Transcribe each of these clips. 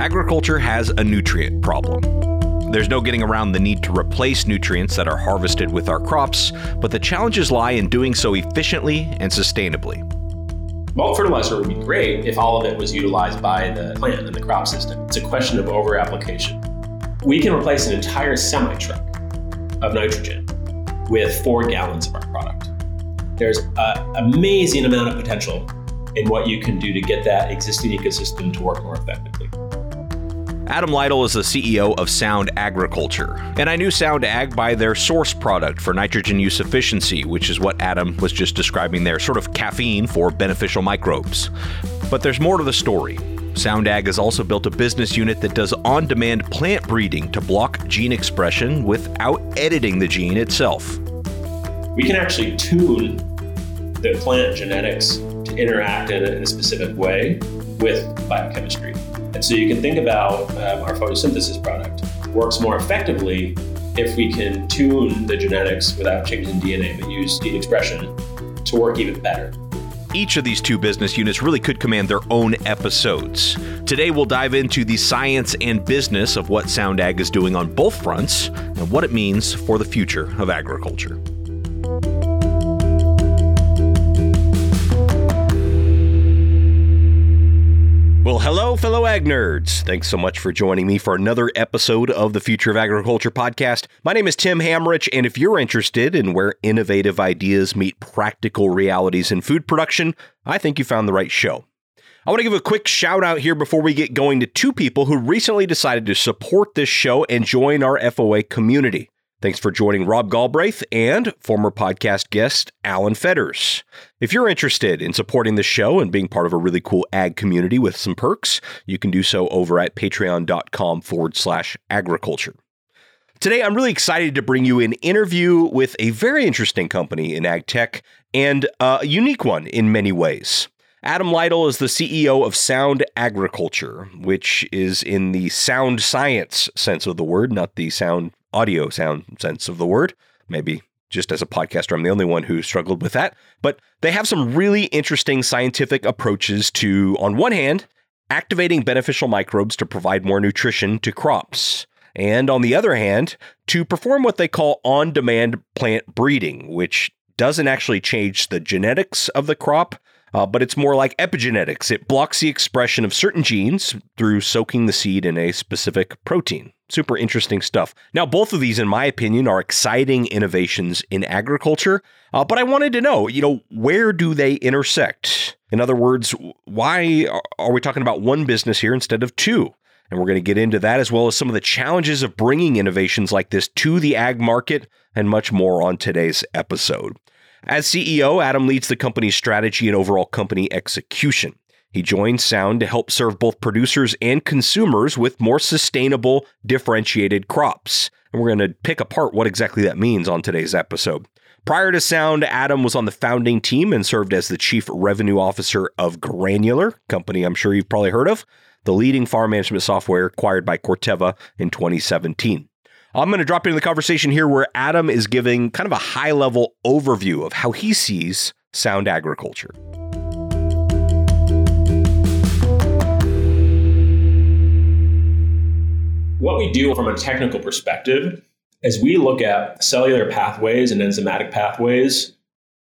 Agriculture has a nutrient problem. There's no getting around the need to replace nutrients that are harvested with our crops, but the challenges lie in doing so efficiently and sustainably. Bulk fertilizer would be great if all of it was utilized by the plant and the crop system. It's a question of over application. We can replace an entire semi truck of nitrogen with four gallons of our product. There's an amazing amount of potential in what you can do to get that existing ecosystem to work more effectively. Adam Lytle is the CEO of Sound Agriculture, and I knew Sound Ag by their source product for nitrogen use efficiency, which is what Adam was just describing there, sort of caffeine for beneficial microbes. But there's more to the story. Sound Ag has also built a business unit that does on demand plant breeding to block gene expression without editing the gene itself. We can actually tune the plant genetics to interact in a, in a specific way with biochemistry. And so you can think about um, our photosynthesis product works more effectively if we can tune the genetics without changing DNA, but use gene expression to work even better. Each of these two business units really could command their own episodes. Today, we'll dive into the science and business of what SoundAg is doing on both fronts and what it means for the future of agriculture. Well, hello, fellow ag nerds. Thanks so much for joining me for another episode of the Future of Agriculture podcast. My name is Tim Hammerich, and if you're interested in where innovative ideas meet practical realities in food production, I think you found the right show. I want to give a quick shout out here before we get going to two people who recently decided to support this show and join our FOA community. Thanks for joining Rob Galbraith and former podcast guest Alan Fetters. If you're interested in supporting the show and being part of a really cool ag community with some perks, you can do so over at patreon.com forward slash agriculture. Today, I'm really excited to bring you an interview with a very interesting company in ag tech and uh, a unique one in many ways. Adam Lytle is the CEO of Sound Agriculture, which is in the sound science sense of the word, not the sound audio sound sense of the word. Maybe just as a podcaster, I'm the only one who struggled with that. But they have some really interesting scientific approaches to, on one hand, activating beneficial microbes to provide more nutrition to crops. And on the other hand, to perform what they call on demand plant breeding, which doesn't actually change the genetics of the crop, uh, but it's more like epigenetics. It blocks the expression of certain genes through soaking the seed in a specific protein. Super interesting stuff. Now, both of these, in my opinion, are exciting innovations in agriculture, uh, but I wanted to know, you know, where do they intersect? In other words, why are we talking about one business here instead of two? And we're going to get into that as well as some of the challenges of bringing innovations like this to the ag market and much more on today's episode. As CEO, Adam leads the company's strategy and overall company execution. He joined Sound to help serve both producers and consumers with more sustainable, differentiated crops. And we're going to pick apart what exactly that means on today's episode. Prior to Sound, Adam was on the founding team and served as the chief revenue officer of Granular, company I'm sure you've probably heard of, the leading farm management software acquired by Corteva in 2017. I'm going to drop into the conversation here where Adam is giving kind of a high level overview of how he sees sound agriculture. What we do from a technical perspective is we look at cellular pathways and enzymatic pathways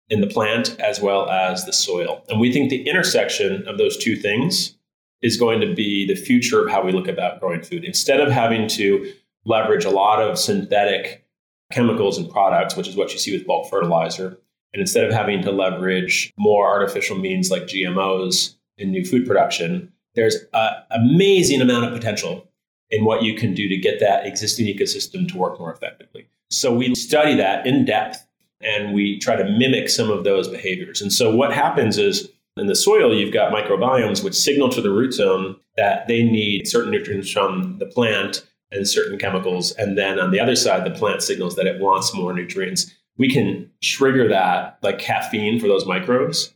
in the plant as well as the soil. And we think the intersection of those two things is going to be the future of how we look about growing food. Instead of having to leverage a lot of synthetic chemicals and products, which is what you see with bulk fertilizer. And instead of having to leverage more artificial means like GMOs in new food production, there's an amazing amount of potential in what you can do to get that existing ecosystem to work more effectively. So we study that in depth and we try to mimic some of those behaviors. And so what happens is in the soil, you've got microbiomes which signal to the root zone that they need certain nutrients from the plant and certain chemicals. And then on the other side, the plant signals that it wants more nutrients. We can trigger that like caffeine for those microbes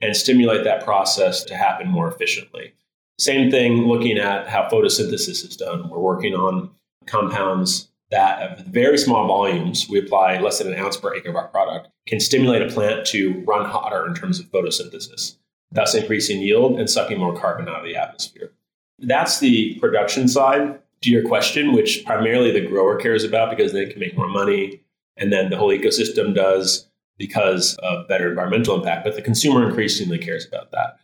and stimulate that process to happen more efficiently. Same thing looking at how photosynthesis is done. We're working on compounds that at very small volumes, we apply less than an ounce per acre of our product, can stimulate a plant to run hotter in terms of photosynthesis, thus increasing yield and sucking more carbon out of the atmosphere. that's the production side to your question, which primarily the grower cares about because they can make more money. And then the whole ecosystem does because of better environmental impact. But the consumer increasingly cares about that.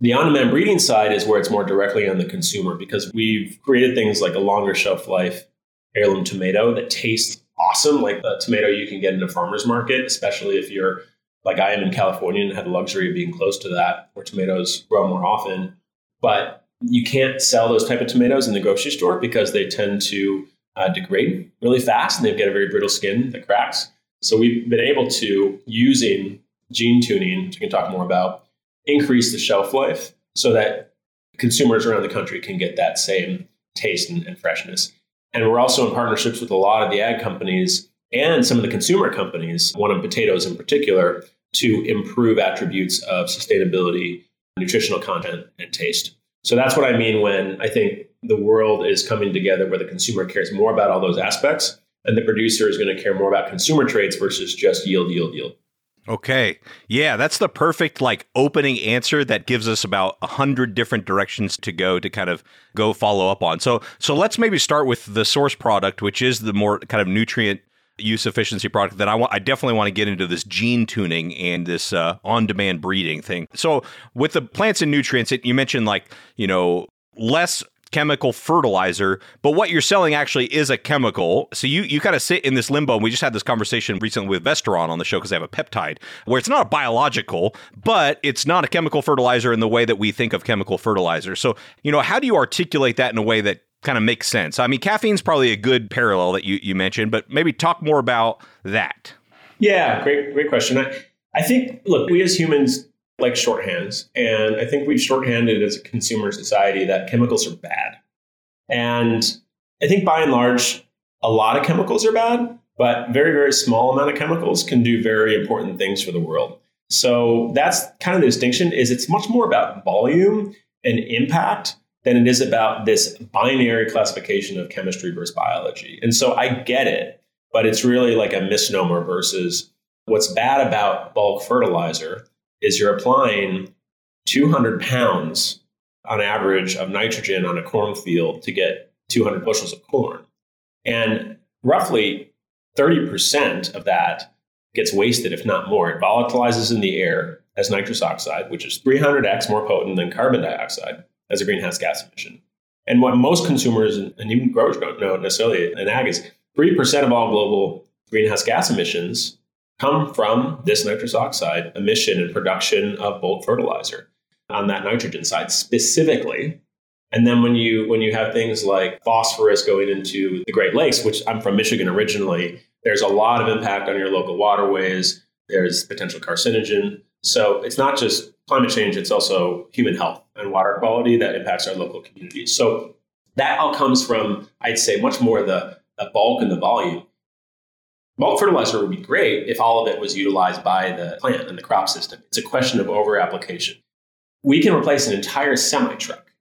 The on demand breeding side is where it's more directly on the consumer because we've created things like a longer shelf life heirloom tomato that tastes awesome, like the tomato you can get in a farmer's market, especially if you're like I am in California and had the luxury of being close to that where tomatoes grow more often. But you can't sell those type of tomatoes in the grocery store because they tend to uh, degrade really fast and they've got a very brittle skin that cracks. So we've been able to, using gene tuning, which we can talk more about, increase the shelf life so that consumers around the country can get that same taste and, and freshness. And we're also in partnerships with a lot of the ag companies and some of the consumer companies, one on potatoes in particular, to improve attributes of sustainability, nutritional content, and taste. So that's what I mean when I think the world is coming together where the consumer cares more about all those aspects and the producer is going to care more about consumer traits versus just yield, yield, yield. Okay. Yeah, that's the perfect like opening answer that gives us about a hundred different directions to go to kind of go follow up on. So so let's maybe start with the source product, which is the more kind of nutrient use efficiency product that I want. I definitely want to get into this gene tuning and this uh, on-demand breeding thing. So with the plants and nutrients, it, you mentioned like you know less chemical fertilizer, but what you're selling actually is a chemical. So you you kind of sit in this limbo. And we just had this conversation recently with Vestaron on the show because they have a peptide where it's not a biological, but it's not a chemical fertilizer in the way that we think of chemical fertilizer. So you know, how do you articulate that in a way that kind of makes sense? I mean, caffeine's probably a good parallel that you you mentioned, but maybe talk more about that. Yeah, great great question. I, I think look, we as humans like shorthands. And I think we've shorthanded as a consumer society that chemicals are bad. And I think by and large, a lot of chemicals are bad, but very, very small amount of chemicals can do very important things for the world. So that's kind of the distinction is it's much more about volume and impact than it is about this binary classification of chemistry versus biology. And so I get it, but it's really like a misnomer versus what's bad about bulk fertilizer is you're applying 200 pounds on average of nitrogen on a cornfield to get 200 bushels of corn. And roughly 30% of that gets wasted, if not more. It volatilizes in the air as nitrous oxide, which is 300x more potent than carbon dioxide as a greenhouse gas emission. And what most consumers and even growers don't know necessarily in ag is 3% of all global greenhouse gas emissions come from this nitrous oxide emission and production of bulk fertilizer on that nitrogen side specifically. And then when you when you have things like phosphorus going into the Great Lakes, which I'm from Michigan originally, there's a lot of impact on your local waterways. There's potential carcinogen. So it's not just climate change, it's also human health and water quality that impacts our local communities. So that all comes from, I'd say, much more the, the bulk and the volume bulk fertilizer would be great if all of it was utilized by the plant and the crop system. It's a question of over application. We can replace an entire semi truck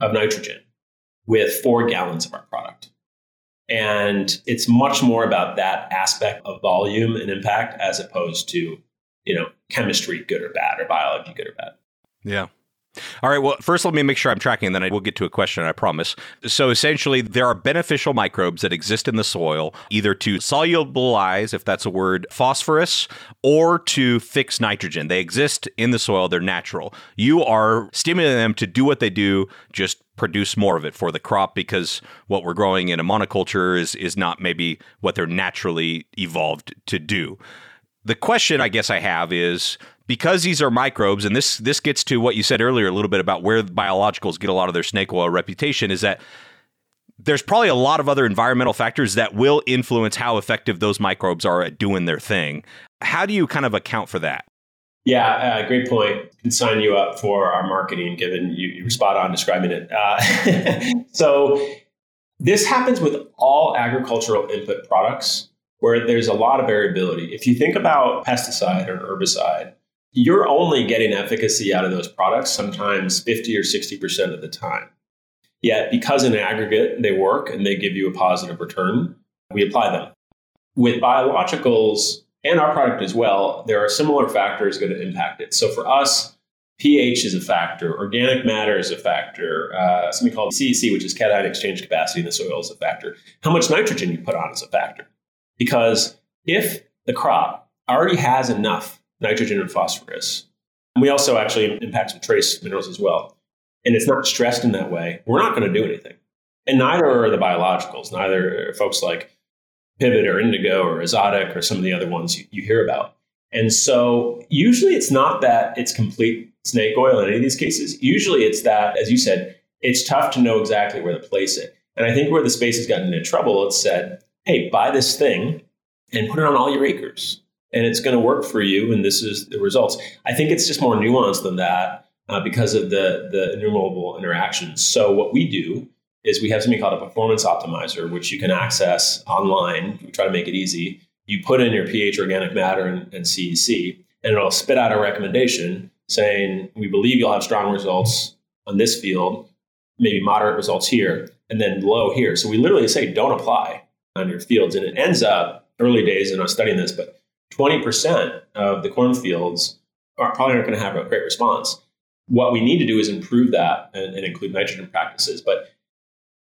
of nitrogen with four gallons of our product. And it's much more about that aspect of volume and impact as opposed to, you know, chemistry good or bad or biology good or bad. Yeah. All right. Well, first, let me make sure I'm tracking, and then I will get to a question, I promise. So, essentially, there are beneficial microbes that exist in the soil, either to solubilize, if that's a word, phosphorus, or to fix nitrogen. They exist in the soil, they're natural. You are stimulating them to do what they do, just produce more of it for the crop because what we're growing in a monoculture is, is not maybe what they're naturally evolved to do. The question I guess I have is because these are microbes, and this this gets to what you said earlier a little bit about where biologicals get a lot of their snake oil reputation, is that there's probably a lot of other environmental factors that will influence how effective those microbes are at doing their thing. How do you kind of account for that? Yeah, uh, great point. Can sign you up for our marketing, given you, you spot on describing it. Uh, so this happens with all agricultural input products where there's a lot of variability. If you think about pesticide or herbicide, you're only getting efficacy out of those products sometimes 50 or 60% of the time. Yet, because in aggregate they work and they give you a positive return, we apply them. With biologicals and our product as well, there are similar factors going to impact it. So for us, pH is a factor, organic matter is a factor, uh, something called CEC, which is cation exchange capacity in the soil, is a factor. How much nitrogen you put on is a factor. Because if the crop already has enough nitrogen and phosphorus, and we also actually impact some trace minerals as well, and it's not stressed in that way, we're not going to do anything. And neither are the biologicals, neither are folks like Pivot or Indigo or Azotic or some of the other ones you, you hear about. And so usually it's not that it's complete snake oil in any of these cases. Usually it's that, as you said, it's tough to know exactly where to place it. And I think where the space has gotten into trouble, it's said, hey, buy this thing and put it on all your acres. And it's going to work for you. And this is the results. I think it's just more nuanced than that uh, because of the, the innumerable interactions. So what we do is we have something called a performance optimizer, which you can access online. We try to make it easy. You put in your pH, organic matter, and, and CEC, and it'll spit out a recommendation saying, we believe you'll have strong results on this field, maybe moderate results here, and then low here. So we literally say, don't apply on your fields. And it ends up, early days, and I was studying this, but 20% of the cornfields are probably aren't going to have a great response. What we need to do is improve that and, and include nitrogen practices. But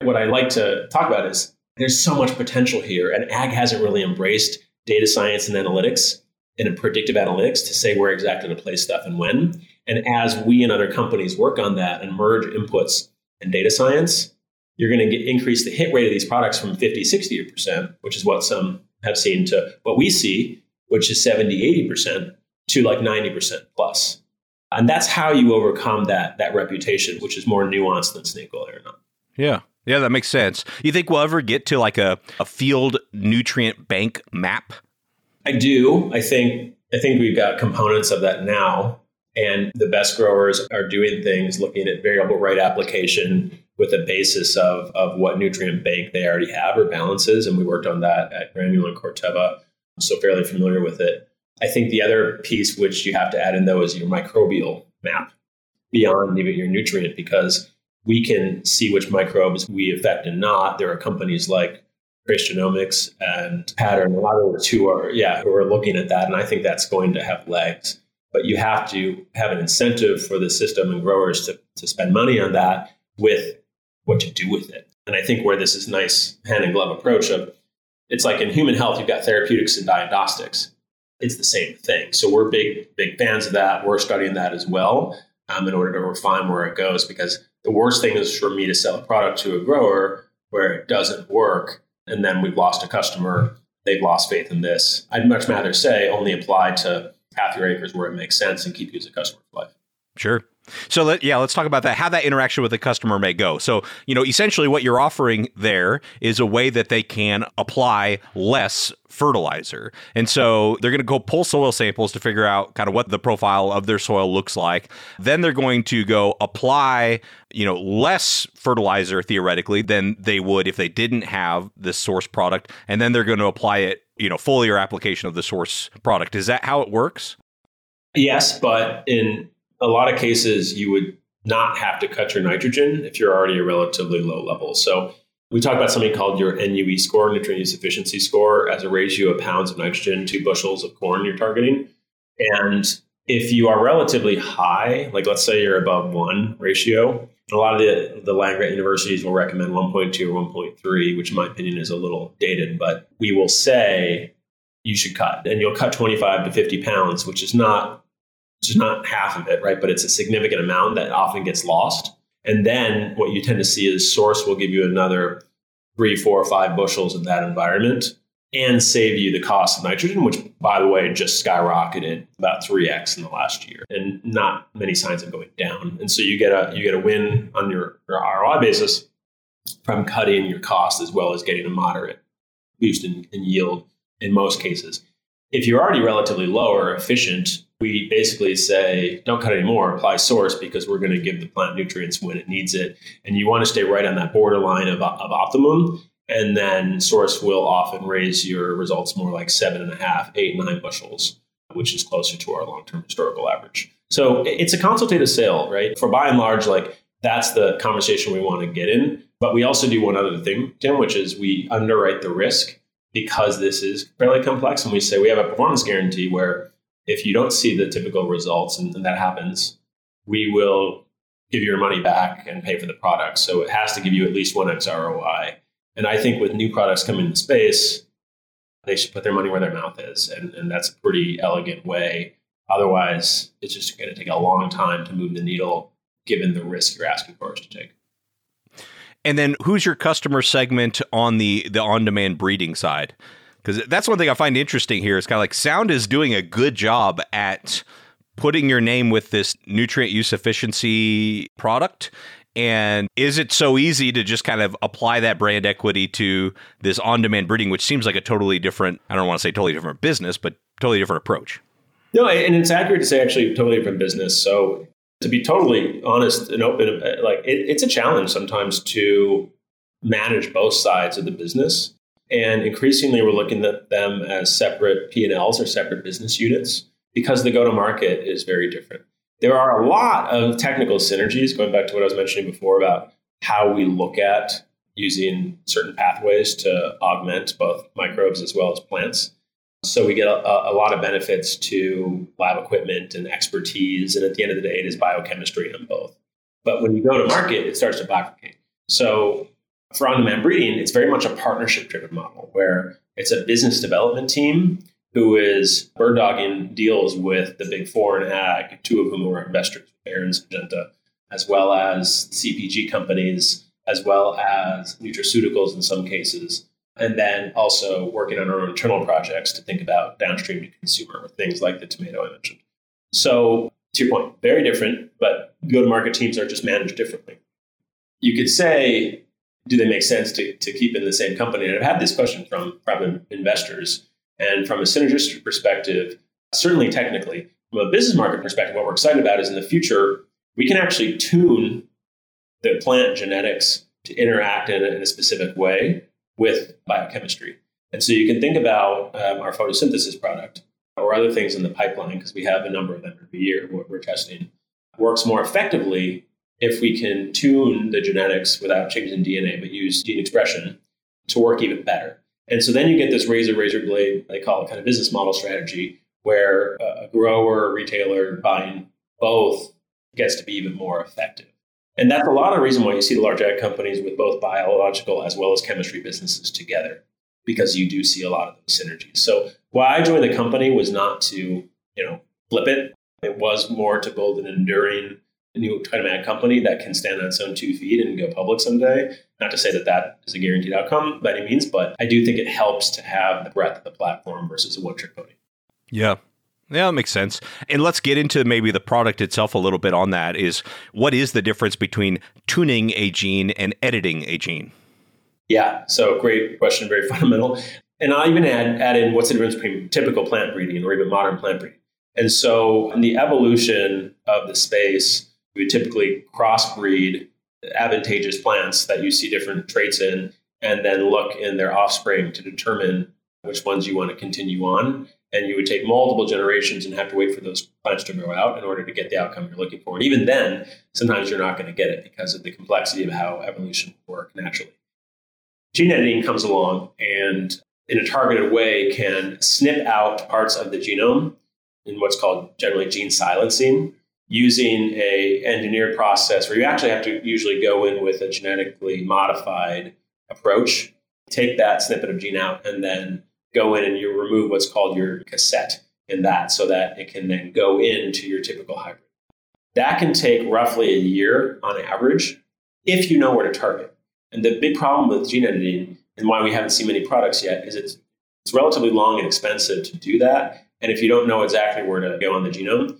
what I like to talk about is there's so much potential here, and ag hasn't really embraced data science and analytics and predictive analytics to say where exactly to place stuff and when. And as we and other companies work on that and merge inputs and data science, you're going to get, increase the hit rate of these products from 50, 60%, which is what some have seen, to what we see, which is 70, 80%, to like 90% plus. And that's how you overcome that, that reputation, which is more nuanced than snake oil or not. Yeah. Yeah, that makes sense. You think we'll ever get to like a, a field nutrient bank map? I do. I think I think we've got components of that now. And the best growers are doing things looking at variable rate application with a basis of, of what nutrient bank they already have or balances. And we worked on that at Granular and Corteva, I'm so fairly familiar with it. I think the other piece which you have to add in though is your microbial map beyond even your nutrient because we can see which microbes we affect and not. There are companies like Trace Genomics and Pattern, a lot of others who are, yeah, who are looking at that. And I think that's going to have legs. But you have to have an incentive for the system and growers to, to spend money on that with what to do with it. And I think where this is nice hand in glove approach of it's like in human health, you've got therapeutics and diagnostics. It's the same thing. So we're big, big fans of that. We're studying that as well um, in order to refine where it goes because the worst thing is for me to sell a product to a grower where it doesn't work and then we've lost a customer. They've lost faith in this. I'd much rather say only apply to half your acres where it makes sense and keep you as a customer for life. Sure. So let, yeah, let's talk about that. How that interaction with the customer may go. So you know, essentially, what you're offering there is a way that they can apply less fertilizer, and so they're going to go pull soil samples to figure out kind of what the profile of their soil looks like. Then they're going to go apply, you know, less fertilizer theoretically than they would if they didn't have this source product, and then they're going to apply it, you know, foliar application of the source product. Is that how it works? Yes, but in a lot of cases, you would not have to cut your nitrogen if you're already a relatively low level. So we talk about something called your NUE score, nutrient use efficiency score, as a ratio of pounds of nitrogen to bushels of corn you're targeting. And if you are relatively high, like let's say you're above one ratio, a lot of the, the land grant universities will recommend 1.2 or 1.3, which in my opinion is a little dated, but we will say you should cut. And you'll cut 25 to 50 pounds, which is not is not half of it, right? But it's a significant amount that often gets lost. And then what you tend to see is source will give you another three, four, five bushels of that environment and save you the cost of nitrogen, which by the way just skyrocketed about 3x in the last year and not many signs of going down. And so you get a you get a win on your, your ROI basis from cutting your cost as well as getting a moderate boost in, in yield in most cases. If you're already relatively low or efficient, we basically say don't cut anymore apply source because we're going to give the plant nutrients when it needs it. And you want to stay right on that borderline of, of optimum and then source will often raise your results more like seven and a half eight nine bushels which is closer to our long-term historical average. So it's a consultative sale right? For by and large like that's the conversation we want to get in. But we also do one other thing tim which is we underwrite the risk because this is fairly complex and we say we have a performance guarantee where if you don't see the typical results, and, and that happens, we will give your money back and pay for the product. So it has to give you at least 1x ROI. And I think with new products coming into space, they should put their money where their mouth is. And, and that's a pretty elegant way. Otherwise, it's just going to take a long time to move the needle given the risk you're asking for us to take. And then who's your customer segment on the the on-demand breeding side? Because that's one thing I find interesting here. It's kind of like Sound is doing a good job at putting your name with this nutrient use efficiency product. And is it so easy to just kind of apply that brand equity to this on demand breeding, which seems like a totally different, I don't want to say totally different business, but totally different approach? No, and it's accurate to say actually totally different business. So to be totally honest and open, uh, like it, it's a challenge sometimes to manage both sides of the business. And increasingly, we're looking at them as separate P&Ls or separate business units because the go to market is very different. There are a lot of technical synergies, going back to what I was mentioning before about how we look at using certain pathways to augment both microbes as well as plants. So we get a, a, lot of benefits to lab equipment and expertise. And at the end of the day, it is biochemistry on both. But when you go to market, it starts to bifurcate. So for on demand breeding, it's very much a partnership driven model where it's a business development team who is bird dogging deals with the big four and ag, two of whom are investors, Bayer and Syngenta, as well as CPG companies, as well as nutraceuticals in some cases, and then also working on our own internal projects to think about downstream to consumer, things like the tomato I mentioned. So, to your point, very different, but go to market teams are just managed differently. You could say, do they make sense to, to keep in the same company? And I've had this question from private investors. And from a synergistic perspective, certainly technically, from a business market perspective, what we're excited about is in the future, we can actually tune the plant genetics to interact in a, in a specific way with biochemistry. And so you can think about um, our photosynthesis product or other things in the pipeline, because we have a number of them every year what we're testing, works more effectively if we can tune the genetics without changing DNA, but use gene expression to work even better. And so then you get this razor razor blade, they call it kind of business model strategy, where a grower, a retailer buying both gets to be even more effective. And that's a lot of reason why you see the large ag companies with both biological as well as chemistry businesses together, because you do see a lot of those synergies. So why I joined the company was not to, you know, flip it. It was more to build an enduring new kind of ag company that can stand on its own two feet and go public someday. Not to say that that is a guaranteed outcome by any means, but I do think it helps to have the breadth of the platform versus a one trick pony. Yeah. Yeah, that makes sense. And let's get into maybe the product itself a little bit on that is what is the difference between tuning a gene and editing a gene? Yeah, so great question, very fundamental. And I'll even add, add in what's the difference between typical plant breeding or even modern plant breeding. And so in the evolution of the space, we would typically crossbreed advantageous plants that you see different traits in, and then look in their offspring to determine which ones you want to continue on. And you would take multiple generations and have to wait for those plants to grow out in order to get the outcome you're looking for. And even then, sometimes you're not going to get it because of the complexity of how evolution works naturally. Gene editing comes along and, in a targeted way, can snip out parts of the genome in what's called generally gene silencing using a engineered process where you actually have to usually go in with a genetically modified approach take that snippet of gene out and then go in and you remove what's called your cassette in that so that it can then go into your typical hybrid. That can take roughly a year on average if you know where to target. And the big problem with gene editing and why we haven't seen many products yet is it's it's relatively long and expensive to do that. And if you don't know exactly where to go on the genome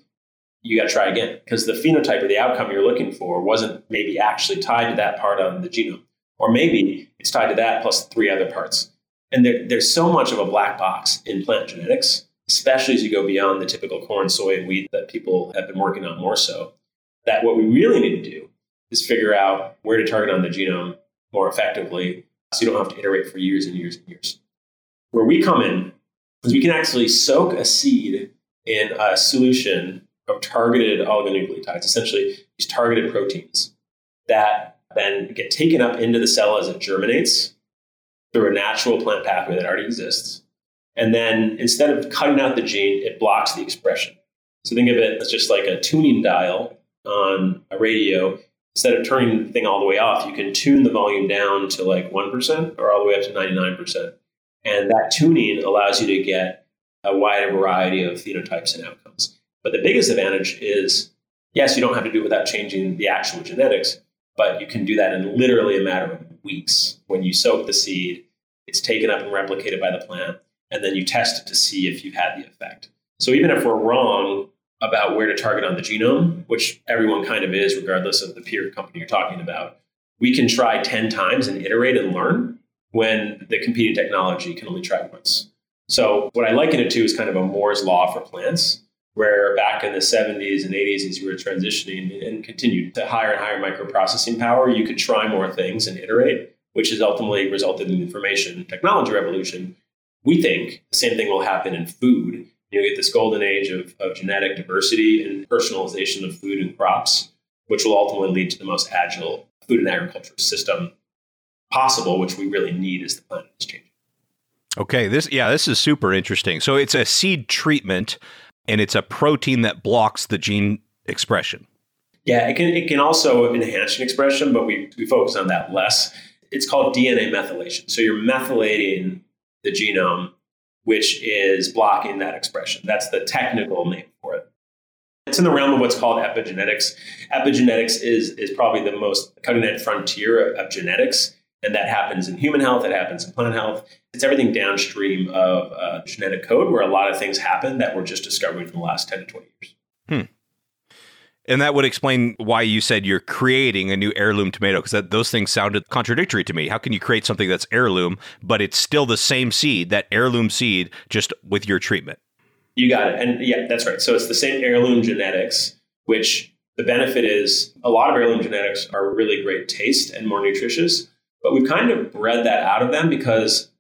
you got to try again because the phenotype or the outcome you're looking for wasn't maybe actually tied to that part on the genome. Or maybe it's tied to that plus three other parts. And there, there's so much of a black box in plant genetics, especially as you go beyond the typical corn, soy, and wheat that people have been working on more so, that what we really need to do is figure out where to target on the genome more effectively so you don't have to iterate for years and years and years. Where we come in is we can actually soak a seed in a solution of targeted oligonucleotides, essentially these targeted proteins that then get taken up into the cell as it germinates through a natural plant pathway that already exists. And then instead of cutting out the gene, it blocks the expression. So think of it as just like a tuning dial on a radio, instead of turning the thing all the way off, you can tune the volume down to like 1% or all the way up to 99%. And that tuning allows you to get a wider variety of phenotypes and outcomes. But the biggest advantage is yes, you don't have to do it without changing the actual genetics, but you can do that in literally a matter of weeks. When you soak the seed, it's taken up and replicated by the plant, and then you test it to see if you've had the effect. So even if we're wrong about where to target on the genome, which everyone kind of is, regardless of the peer company you're talking about, we can try 10 times and iterate and learn when the competing technology can only try once. So what I liken it to is kind of a Moore's law for plants, where back in the 70s and 80s, as you were transitioning and continued to higher and higher microprocessing power, you could try more things and iterate, which has ultimately resulted in the information technology revolution. We think the same thing will happen in food. You get this golden age of, of genetic diversity and personalization of food and crops, which will ultimately lead to the most agile food and agriculture system possible, which we really need as the planet is changing. Okay, this yeah, this is super interesting. So it's a seed treatment and it's a protein that blocks the gene expression. Yeah, it can it can also enhance gene expression, but we, we focus on that less. It's called DNA methylation. So you're methylating the genome, which is blocking that expression. That's the technical name for it. It's in the realm of what's called epigenetics. Epigenetics is, is probably the most cutting edge frontier of genetics and that happens in human health, it happens in plant health. It's everything downstream of uh, genetic code where a lot of things happen that we're just discovering in the last 10 to 20 years. Hmm. And that would explain why you said you're creating a new heirloom tomato, because those things sounded contradictory to me. How can you create something that's heirloom, but it's still the same seed, that heirloom seed, just with your treatment? You got it. And yeah, that's right. So it's the same heirloom genetics, which the benefit is a lot of heirloom genetics are really great taste and more nutritious but we've kind of bred that out of them because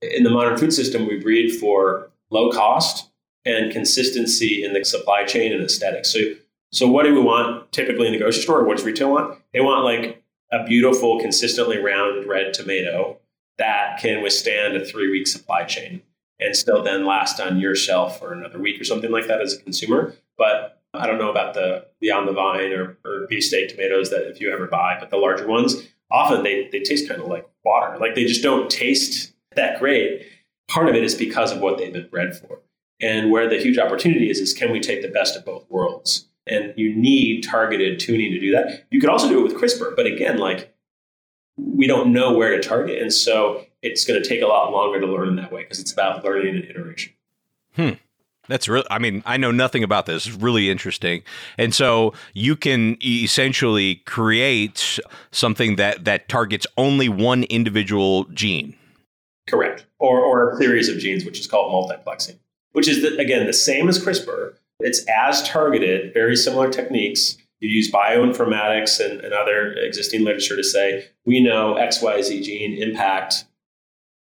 in the modern food system, we breed for low cost and consistency in the supply chain and aesthetics. So, so what do we want typically in the grocery store? What does retail want? They want like a beautiful, consistently round red tomato that can withstand a three week supply chain and still then last on your shelf for another week or something like that as a consumer. But I don't know about the the on the vine or, or beefsteak tomatoes that if you ever buy, but the larger ones, often they, they taste kind of like water. Like they just don't taste that great. Part of it is because of what they've been bred for. And where the huge opportunity is, is can we take the best of both worlds? And you need targeted tuning to do that. You could also do it with CRISPR, but again, like we don't know where to target. And so it's going to take a lot longer to learn in that way because it's about learning and iteration. Hmm. That's real. I mean, I know nothing about this. It's really interesting. And so you can essentially create something that that targets only one individual gene. Correct. Or or a series of genes, which is called multiplexing, which is the, again the same as CRISPR. It's as targeted, very similar techniques. You use bioinformatics and, and other existing literature to say we know XYZ gene impact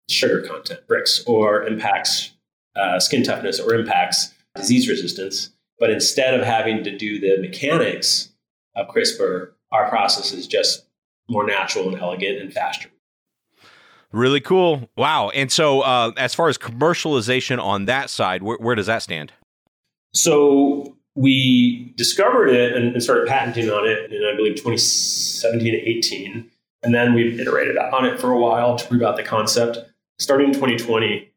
sugar content, Brix, or impacts uh, skin toughness or impacts disease resistance. But instead of having to do the mechanics of CRISPR, our process is just more natural and elegant and faster. Really cool. Wow. And so, uh, as far as commercialization on that side, where, where does that stand? So, we discovered it and, and, started patenting on it in, I believe, 2017 to 18. And then we've iterated on it for a while to prove out the concept. Starting in 2020,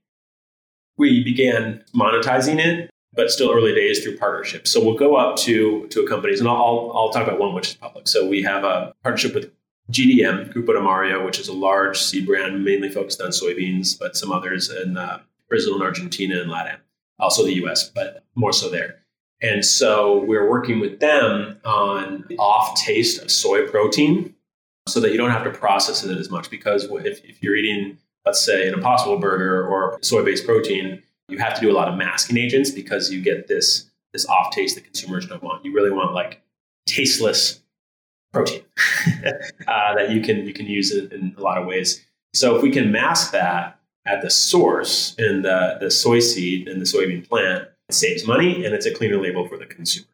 we began monetizing it, but still early days through partnerships. So we'll go up to to companies, and I'll I'll talk about one which is public. So we have a partnership with GDM Grupo Don Mario, which is a large seed brand mainly focused on soybeans, but some others in uh, Brazil and Argentina and Latin, also the U.S., but more so there. And so we're working with them on off taste of soy protein so that you don't have to process it as much because if, if you're eating let's say an impossible burger or soy-based protein, you have to do a lot of masking agents because you get this this off taste that consumers don't want. You really want like tasteless protein uh, that you can you can use it in a lot of ways. So if we can mask that at the source in the, the soy seed and the soybean plant, it saves money and it's a cleaner label for the consumer.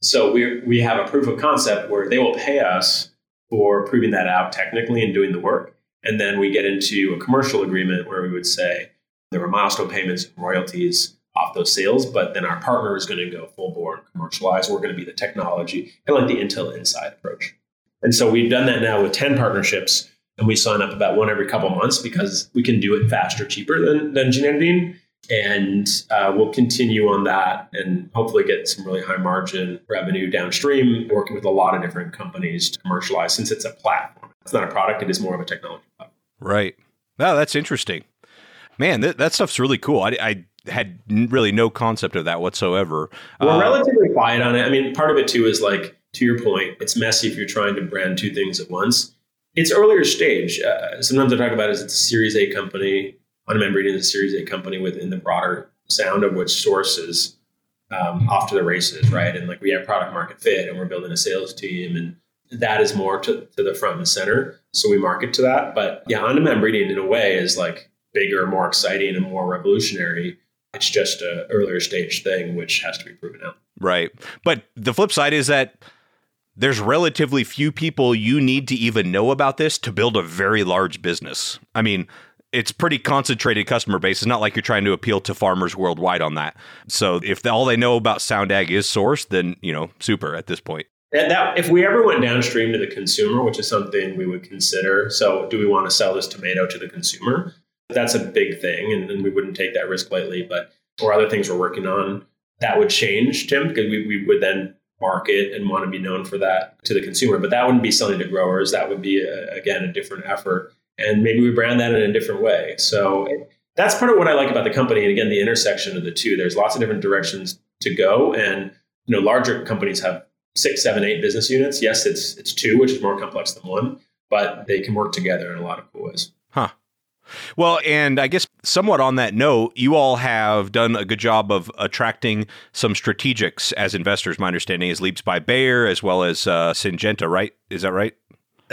So we we have a proof of concept where they will pay us for proving that out technically and doing the work. And then we get into a commercial agreement where we would say there were milestone payments and royalties off those sales, but then our partner is going to go full bore and commercialize. We're going to be the technology, kind of like the Intel Inside approach. And so we've done that now with 10 partnerships, and we sign up about one every couple months because we can do it faster, cheaper than, than editing. And uh, we'll continue on that and hopefully get some really high margin revenue downstream, working with a lot of different companies to commercialize since it's a platform. It's not a product, it is more of a technology platform. Right. Oh, that's interesting. Man, that, that stuff's really cool. I, I had really no concept of that whatsoever. We're uh, relatively quiet on it. I mean, part of it too is like, to your point, it's messy if you're trying to brand two things at once. It's earlier stage. Uh, sometimes I talk about it as it's a Series A company Breeding is a Series A company within the broader sound of which sources um, off to the races, right? And like we have product market fit and we're building a sales team and that is more to, to the front and center. So we market to that. But yeah, on-demand breeding in a way is like bigger, more exciting, and more revolutionary. It's just a earlier stage thing, which has to be proven out. Right. But the flip side is that there's relatively few people you need to even know about this to build a very large business. I mean, it's pretty concentrated customer base. It's not like you're trying to appeal to farmers worldwide on that. So if all they know about Sound Ag is source, then you know, super at this point. That, that, if we ever went downstream to the consumer, which is something we would consider, so do we want to sell this tomato to the consumer? That's a big thing, and, and we wouldn't take that risk lightly. But or other things we're working on, that would change, Tim, because we, we would then market and want to be known for that to the consumer. But that wouldn't be selling to growers. That would be, a, again, a different effort. And maybe we brand that in a different way. So that's part of what I like about the company. And again, the intersection of the two. There's lots of different directions to go. And you know, larger companies have six, seven, eight business units. Yes, it's it's two, which is more complex than one, but they can work together in a lot of cool ways. Huh. Well, and I guess somewhat on that note, you all have done a good job of attracting some strategics as investors. My understanding is Leaps by Bayer as well as uh, Syngenta, right? Is that right?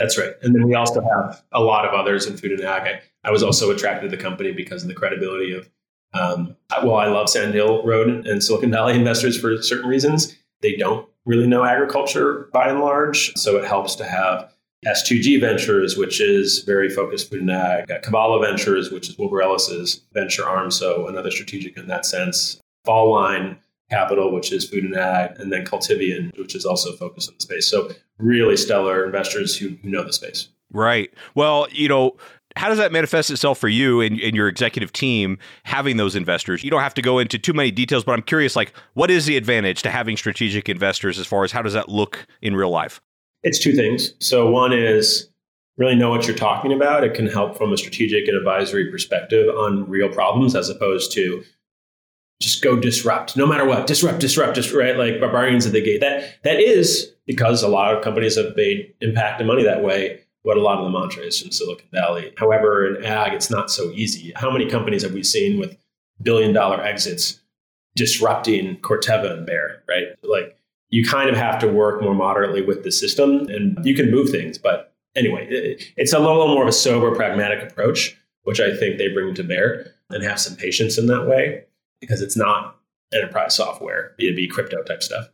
That's right. And then we also have a lot of others in food and ag. I, I was also attracted to the company because of the credibility of, um, well, I love Sand Hill Road and Silicon Valley investors for certain reasons. They don't really know agriculture by and large. So it helps to have S2G Ventures, which is very focused food and ag, Cavallo Ventures, which is Wilbur Ellis's venture arm, so another strategic in that sense. Fall Line Capital, which is food and ag, and then Cultivian, which is also focused on the space. So really stellar investors who, who know the space. Right. Well, you know, how does that manifest itself for you and, and, your executive team having those investors? You don't have to go into too many details, but I'm curious, like, what is the advantage to having strategic investors as far as how does that look in real life? It's two things. So one is really know what you're talking about. It can help from a strategic and advisory perspective on real problems as opposed to just go disrupt. No matter what disrupt disrupt just right? Like barbarians at the gate. That that is because a lot of companies have made impact and money that way what a lot of the mantra is from silicon valley. However in ag it's not so easy. How many companies have we seen with billion dollar exits disrupting corteva and bayer right? Like you kind of have to work more moderately with the system and you can move things. But anyway, it's a little more of a sober, pragmatic approach, which I think they bring to bear and have some patience in that way because it's not enterprise software, B2B crypto type stuff.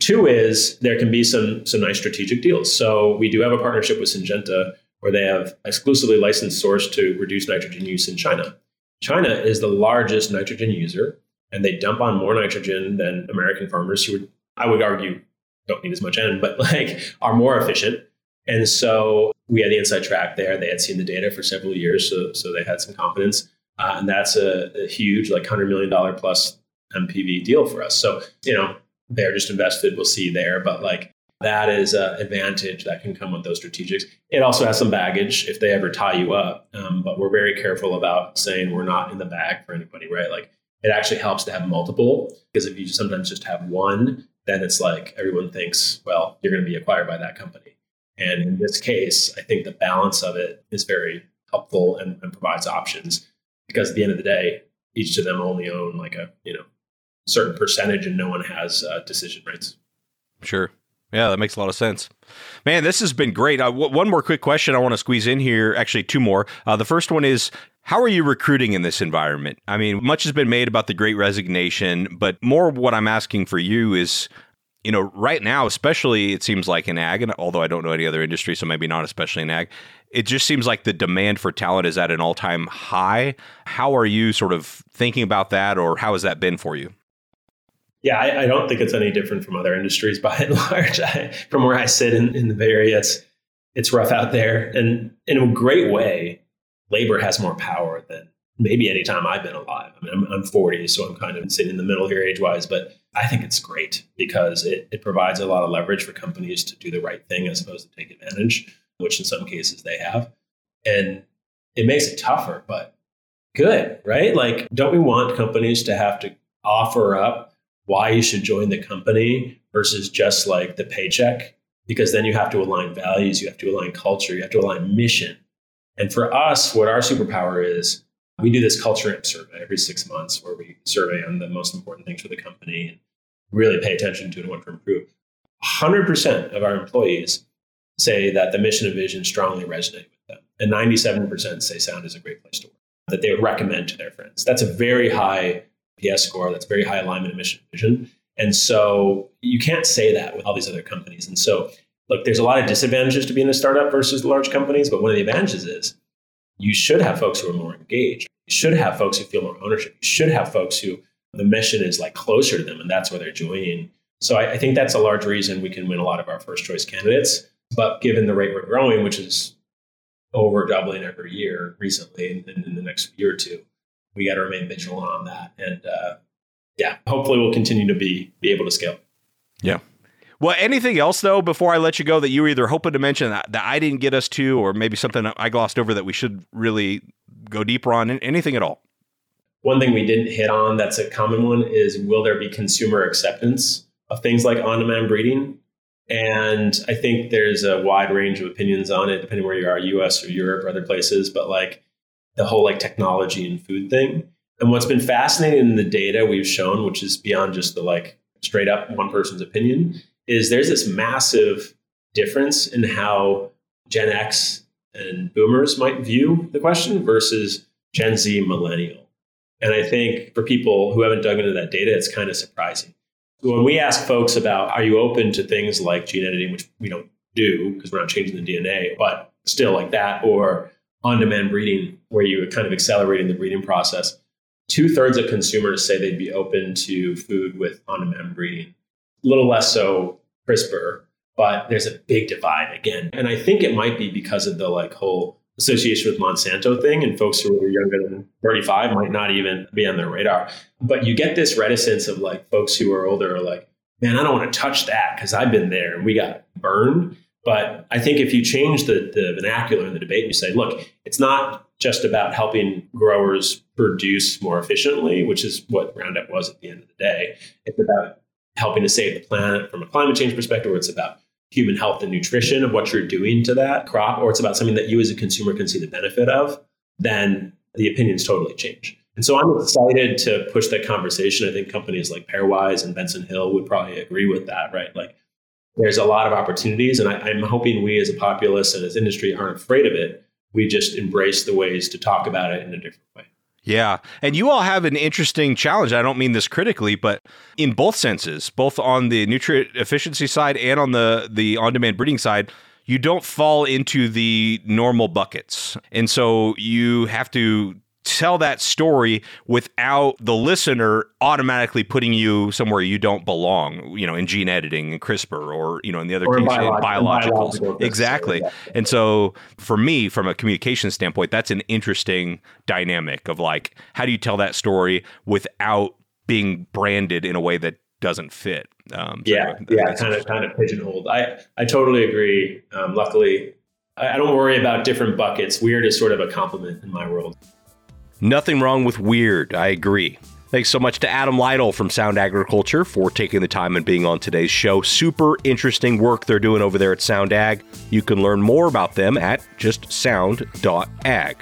Two is there can be some some nice strategic deals. So we do have a partnership with Syngenta where they have exclusively licensed source to reduce nitrogen use in China. China is the largest nitrogen user, and they dump on more nitrogen than American farmers who would, I would argue don't need as much N, but like are more efficient. And so we had the inside track there. They had seen the data for several years, so so they had some confidence. Uh, and that's a, a, huge, like hundred million dollar plus NPV deal for us. So you know they're just invested. We'll see there, but like that is an advantage that can come with those strategics. It also has some baggage if they ever tie you up. Um, but we're very careful about saying we're not in the bag for anybody, right? Like it actually helps to have multiple because if you sometimes just have one, then it's like everyone thinks, well, you're going to be acquired by that company. And in this case, I think the balance of it is very helpful and, and provides options because at the end of the day, each of them only own like a you know certain percentage, and no one has uh, decision rights. Sure. Yeah, that makes a lot of sense. Man, this has been great. One more quick question I want to squeeze in here. Actually, two more. Uh, the first one is how are you recruiting in this environment? I mean, much has been made about the great resignation, but more what I'm asking for you is, you know, right now, especially it seems like in ag, and although I don't know any other industry, so maybe not especially in ag, it just seems like the demand for talent is at an all time high. How are you sort of thinking about that, or how has that been for you? Yeah, I, I, don't think it's any different from other industries by and large. I, from where I sit in, in the Bay Area, it's it's rough out there, and in a great way, labor has more power than maybe any time I've been alive. I mean, I'm, I'm 40, so I'm kind of sitting in the middle here age wise, but I think it's great because it, it provides a lot of leverage for companies to do the right thing as opposed to take advantage, which in some cases they have. And it makes it tougher, but good, right? Like, don't we want companies to have to offer up why you should join the company versus just like the paycheck? Because then you have to align values, you have to align culture, you have to align mission. And for us, what our superpower is, we do this culture survey every six months where we survey on the most important things for the company and really pay attention to and want to improve. 100% of our employees say that the mission and vision strongly resonate with them. And 97% say sound is a great place to work, that they would recommend to their friends. That's a very high PS score. That's very high alignment of mission and vision. And so you can't say that with all these other companies. And so, look, there's a lot of disadvantages to being a startup versus large companies, but one of the advantages is you should have folks who are more engaged. You should have folks who feel more ownership. You should have folks who the mission is like closer to them and that's why they're joining. So I, I think that's a large reason we can win a lot of our first choice candidates. But given the rate we're growing, which is over doubling every year recently in, in the next year or two, we got to remain vigilant on that. And uh, yeah, hopefully we'll continue to be be able to scale. Yeah. Well, anything else though before I let you go that you were either hoping to mention that, that I didn't get us to, or maybe something I glossed over that we should really go deeper on? Anything at all? One thing we didn't hit on that's a common one is will there be consumer acceptance of things like on-demand breeding? And I think there's a wide range of opinions on it, depending where you are, US or Europe or other places. But like the whole like technology and food thing. And what's been fascinating in the data we've shown, which is beyond just the like straight up one person's opinion, is there's this massive difference in how Gen X and boomers might view the question versus Gen Z millennial. And I think for people who haven't dug into that data, it's kind of surprising. When we ask folks about are you open to things like gene editing, which we don't do because we're not changing the DNA, but still like that, or on demand breeding, where you are kind of accelerating the breeding process, two thirds of consumers say they'd be open to food with on demand breeding a little less so CRISPR, but there's a big divide again. And I think it might be because of the like whole association with Monsanto thing, and folks who are younger than 35 might not even be on their radar. But you get this reticence of like folks who are older are like, man, I don't want to touch that because I've been there and we got burned. But I think if you change the, the vernacular in the debate and you say, look, it's not just about helping growers produce more efficiently, which is what Roundup was at the end of the day. It's about helping to save the planet from a climate change perspective, or it's about human health and nutrition of what you're doing to that crop, or it's about something that you as a consumer can see the benefit of, then the opinions totally change. And so I'm excited to push that conversation. I think companies like Pairwise and Benson Hill would probably agree with that, right? Like there's a lot of opportunities, and I, am hoping we as a populace and as industry aren't afraid of it. We just embrace the ways to talk about it in a different way. Yeah. And you all have an interesting challenge. I don't mean this critically, but in both senses, both on the nutrient efficiency side and on the, the on demand breeding side, you don't fall into the normal buckets. And so you have to tell that story without the listener automatically putting you somewhere you don't belong, you know, in gene editing and CRISPR or, you know, in the other cases, biologicals. biologicals. Exactly. Yeah. And so for me, from a communication standpoint, that's an interesting dynamic of like, how do you tell that story without being branded in a way that doesn't fit? Um, yeah, so yeah, kind of, kind of pigeonholed. I, I totally agree. Um, luckily, I don't worry about different buckets. Weird is sort of a compliment in my world. Nothing wrong with weird. I agree. Thanks so much to Adam Litle from Sound Agriculture for taking the time and being on today's show. Super interesting work they're doing over there at Sound Ag. You can learn more about them at just sound.ag.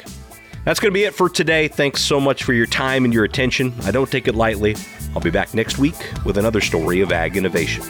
That's going to be it for today. Thanks so much for your time and your attention. I don't take it lightly. I'll be back next week with another story of ag innovation.